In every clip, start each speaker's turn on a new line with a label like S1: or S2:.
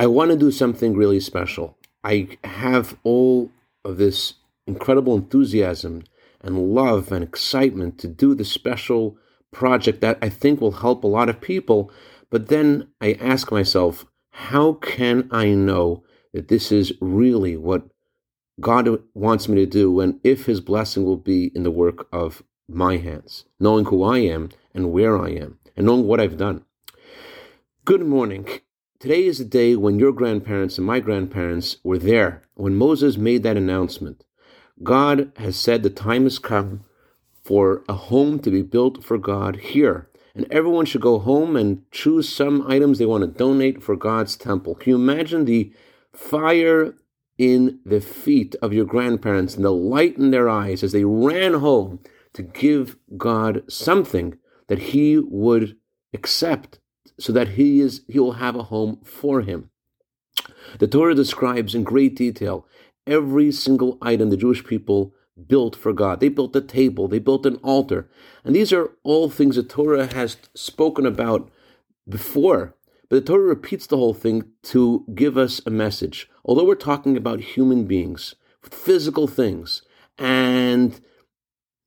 S1: I want to do something really special. I have all of this incredible enthusiasm and love and excitement to do the special project that I think will help a lot of people. But then I ask myself, how can I know that this is really what God wants me to do and if his blessing will be in the work of my hands, knowing who I am and where I am and knowing what I've done. Good morning. Today is the day when your grandparents and my grandparents were there when Moses made that announcement. God has said the time has come for a home to be built for God here. And everyone should go home and choose some items they want to donate for God's temple. Can you imagine the fire in the feet of your grandparents and the light in their eyes as they ran home to give God something that He would accept so that He is He will have a home for him. The Torah describes in great detail every single item the Jewish people built for God. They built a table, they built an altar. And these are all things the Torah has spoken about before. But the Torah repeats the whole thing to give us a message. Although we're talking about human beings, physical things, and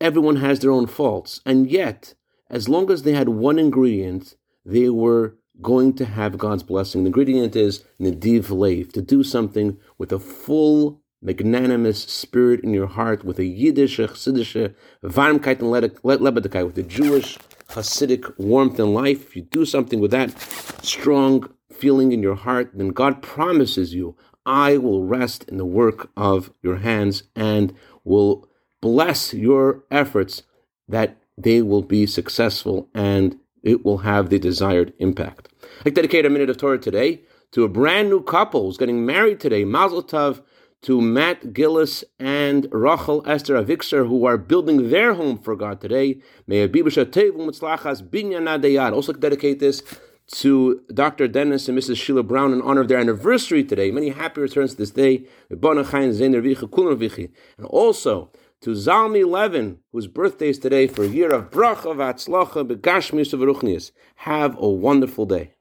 S1: everyone has their own faults, and yet, as long as they had one ingredient, they were going to have God's blessing. The ingredient is nediv lev, to do something with a full magnanimous spirit in your heart with a Yiddish, Chassidish, Varmkeit and Lebedikeit, with a Jewish Hasidic warmth in life, if you do something with that strong feeling in your heart, then God promises you, I will rest in the work of your hands and will bless your efforts that they will be successful and it will have the desired impact. I dedicate a minute of Torah today to a brand new couple who's getting married today, Mazel Tov to Matt Gillis and Rachel Esther Avixer, who are building their home for God today. May. Also dedicate this to Dr. Dennis and Mrs. Sheila Brown in honor of their anniversary today. Many happy returns to this day. And also to Zalmi Levin, whose birthday is today for a year of bracha v'atzlacha begashmius of Have a wonderful day.